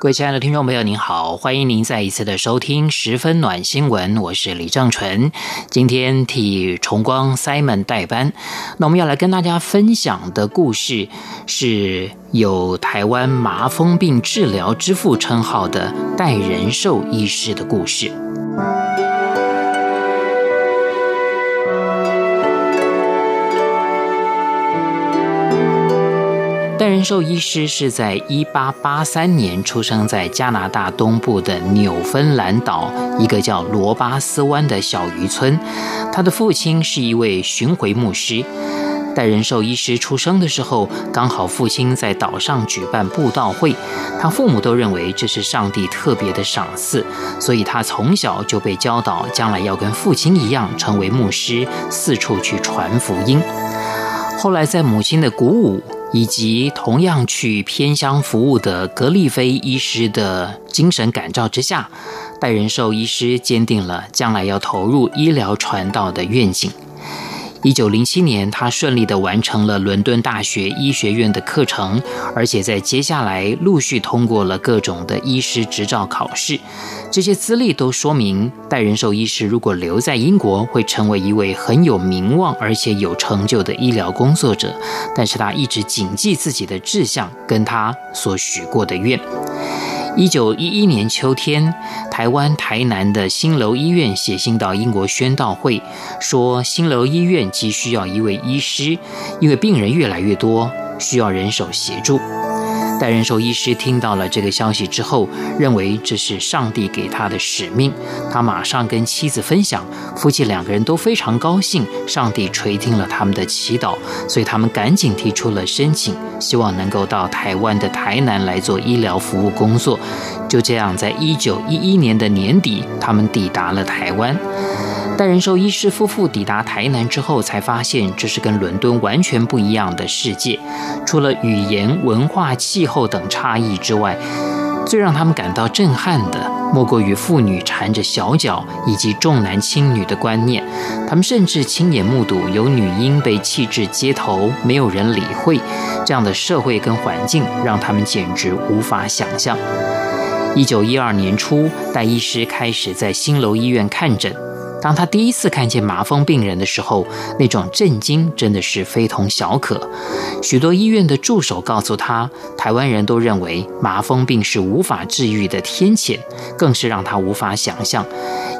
各位亲爱的听众朋友，您好，欢迎您再一次的收听《十分暖新闻》，我是李正淳，今天替崇光 Simon 代班。那我们要来跟大家分享的故事，是有台湾麻风病治疗之父称号的戴仁寿医师的故事。戴仁寿医师是在一八八三年出生在加拿大东部的纽芬兰岛一个叫罗巴斯湾的小渔村。他的父亲是一位巡回牧师。戴仁寿医师出生的时候，刚好父亲在岛上举办布道会，他父母都认为这是上帝特别的赏赐，所以他从小就被教导，将来要跟父亲一样成为牧师，四处去传福音。后来在母亲的鼓舞，以及同样去偏乡服务的格利菲医师的精神感召之下，戴仁寿医师坚定了将来要投入医疗传道的愿景。一九零七年，他顺利地完成了伦敦大学医学院的课程，而且在接下来陆续通过了各种的医师执照考试。这些资历都说明，戴仁寿医师如果留在英国，会成为一位很有名望而且有成就的医疗工作者。但是他一直谨记自己的志向，跟他所许过的愿。一九一一年秋天，台湾台南的新楼医院写信到英国宣道会，说新楼医院急需要一位医师，因为病人越来越多，需要人手协助。戴仁寿医师听到了这个消息之后，认为这是上帝给他的使命。他马上跟妻子分享，夫妻两个人都非常高兴，上帝垂听了他们的祈祷，所以他们赶紧提出了申请，希望能够到台湾的台南来做医疗服务工作。就这样，在一九一一年的年底，他们抵达了台湾。戴仁寿医师夫妇抵达台南之后，才发现这是跟伦敦完全不一样的世界。除了语言、文化、气候等差异之外，最让他们感到震撼的，莫过于妇女缠着小脚以及重男轻女的观念。他们甚至亲眼目睹有女婴被弃置街头，没有人理会。这样的社会跟环境，让他们简直无法想象。一九一二年初，戴医师开始在新楼医院看诊。当他第一次看见麻风病人的时候，那种震惊真的是非同小可。许多医院的助手告诉他，台湾人都认为麻风病是无法治愈的天谴，更是让他无法想象。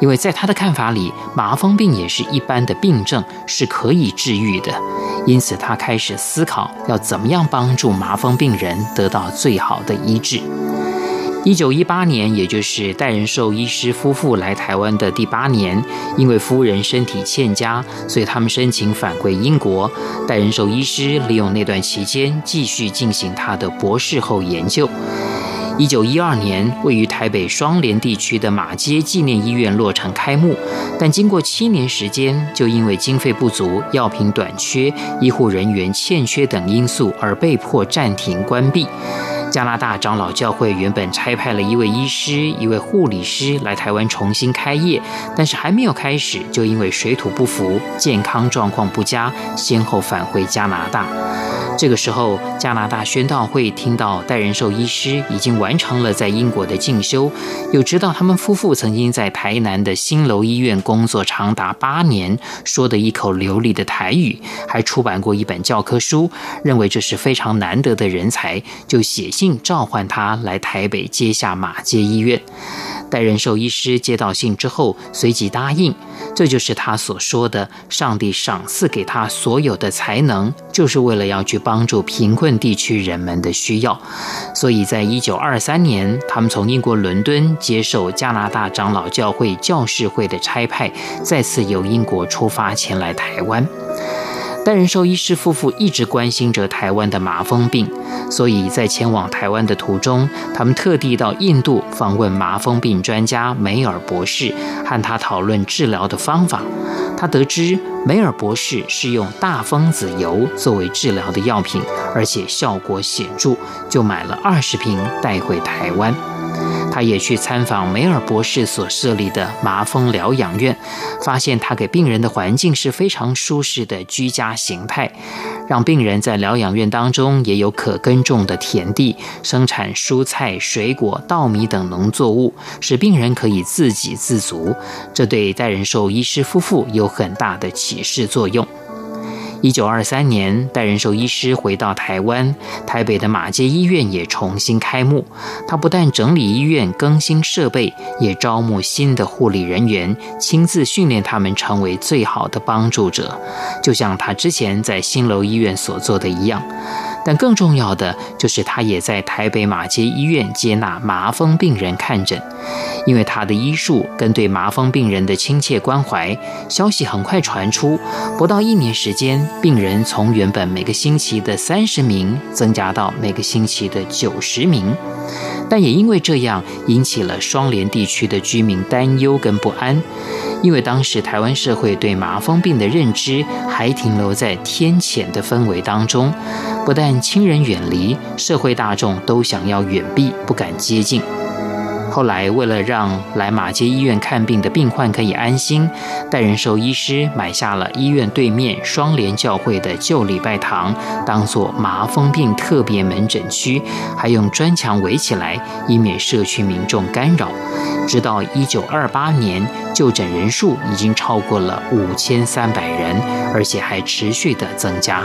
因为在他的看法里，麻风病也是一般的病症，是可以治愈的。因此，他开始思考要怎么样帮助麻风病人得到最好的医治。一九一八年，也就是戴仁寿医师夫妇来台湾的第八年，因为夫人身体欠佳，所以他们申请返回英国。戴仁寿医师利用那段期间，继续进行他的博士后研究。一九一二年，位于台北双连地区的马街纪念医院落成开幕，但经过七年时间，就因为经费不足、药品短缺、医护人员欠缺等因素，而被迫暂停关闭。加拿大长老教会原本差派了一位医师、一位护理师来台湾重新开业，但是还没有开始，就因为水土不服、健康状况不佳，先后返回加拿大。这个时候，加拿大宣道会听到戴仁寿医师已经完成了在英国的进修，又知道他们夫妇曾经在台南的新楼医院工作长达八年，说得一口流利的台语，还出版过一本教科书，认为这是非常难得的人才，就写信召唤他来台北接下马街医院。戴仁寿医师接到信之后，随即答应。这就是他所说的：上帝赏赐给他所有的才能，就是为了要去帮助贫困地区人们的需要。所以在一九二三年，他们从英国伦敦接受加拿大长老教会教士会的差派，再次由英国出发前来台湾。戴仁寿医师夫妇一直关心着台湾的麻风病，所以在前往台湾的途中，他们特地到印度访问麻风病专家梅尔博士，和他讨论治疗的方法。他得知梅尔博士是用大分子油作为治疗的药品，而且效果显著，就买了二十瓶带回台湾。他也去参访梅尔博士所设立的麻风疗养院，发现他给病人的环境是非常舒适的居家形态，让病人在疗养院当中也有可耕种的田地，生产蔬菜、水果、稻米等农作物，使病人可以自给自足。这对戴仁寿医师夫妇有很大的启示作用。一九二三年，戴仁寿医师回到台湾，台北的马街医院也重新开幕。他不但整理医院、更新设备，也招募新的护理人员，亲自训练他们成为最好的帮助者，就像他之前在新楼医院所做的一样。但更重要的就是，他也在台北马街医院接纳麻风病人看诊，因为他的医术跟对麻风病人的亲切关怀，消息很快传出，不到一年时间，病人从原本每个星期的三十名增加到每个星期的九十名。但也因为这样，引起了双连地区的居民担忧跟不安，因为当时台湾社会对麻风病的认知还停留在天谴的氛围当中，不但亲人远离，社会大众都想要远避，不敢接近。后来，为了让来马街医院看病的病患可以安心，戴仁寿医师买下了医院对面双联教会的旧礼拜堂，当作麻风病特别门诊区，还用砖墙围起来，以免社区民众干扰。直到一九二八年，就诊人数已经超过了五千三百人，而且还持续的增加。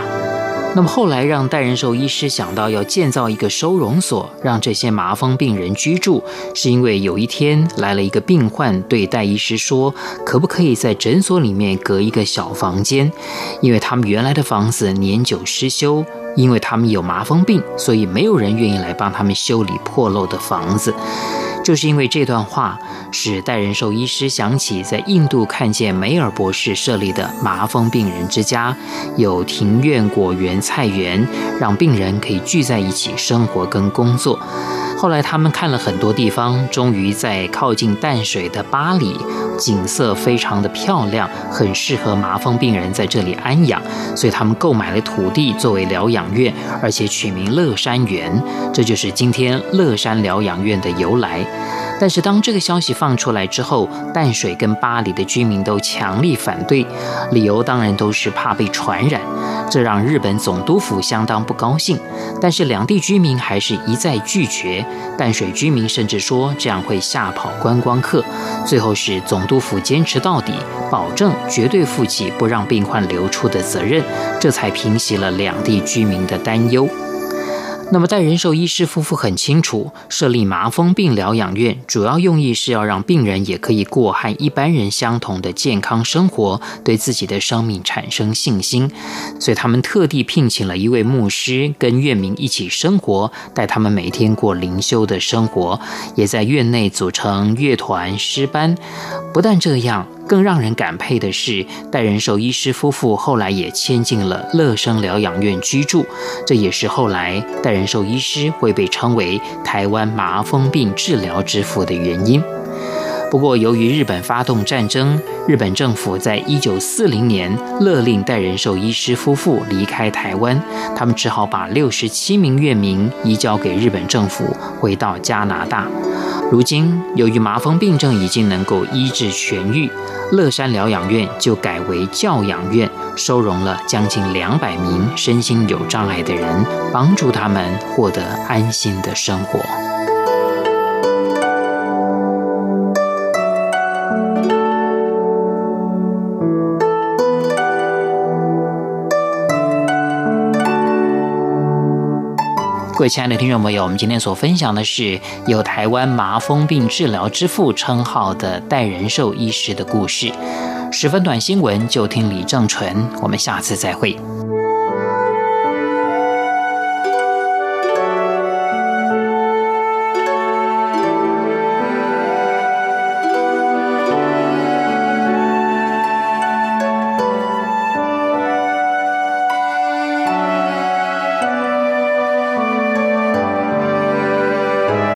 那么后来，让戴仁寿医师想到要建造一个收容所，让这些麻风病人居住，是因为有一天来了一个病患，对戴医师说：“可不可以在诊所里面隔一个小房间？因为他们原来的房子年久失修，因为他们有麻风病，所以没有人愿意来帮他们修理破漏的房子。”就是因为这段话，使戴仁寿医师想起在印度看见梅尔博士设立的麻风病人之家，有庭院、果园、菜园，让病人可以聚在一起生活跟工作。后来他们看了很多地方，终于在靠近淡水的巴黎，景色非常的漂亮，很适合麻风病人在这里安养，所以他们购买了土地作为疗养院，而且取名乐山园，这就是今天乐山疗养院的由来。但是当这个消息放出来之后，淡水跟巴黎的居民都强力反对，理由当然都是怕被传染，这让日本总督府相当不高兴。但是两地居民还是一再拒绝，淡水居民甚至说这样会吓跑观光客。最后是总督府坚持到底，保证绝对负起不让病患流出的责任，这才平息了两地居民的担忧。那么戴仁寿医师夫妇很清楚，设立麻风病疗养院主要用意是要让病人也可以过和一般人相同的健康生活，对自己的生命产生信心。所以他们特地聘请了一位牧师，跟院民一起生活，带他们每天过灵修的生活，也在院内组成乐团诗班。不但这样。更让人感佩的是，戴仁寿医师夫妇后来也迁进了乐生疗养院居住，这也是后来戴仁寿医师会被称为台湾麻风病治疗之父的原因。不过，由于日本发动战争，日本政府在一九四零年勒令戴仁寿医师夫妇离开台湾，他们只好把六十七名院民移交给日本政府，回到加拿大。如今，由于麻风病症已经能够医治痊愈，乐山疗养院就改为教养院，收容了将近两百名身心有障碍的人，帮助他们获得安心的生活。各位亲爱的听众朋友，我们今天所分享的是有台湾麻风病治疗之父称号的戴仁寿医师的故事。十分短新闻，就听李正淳。我们下次再会。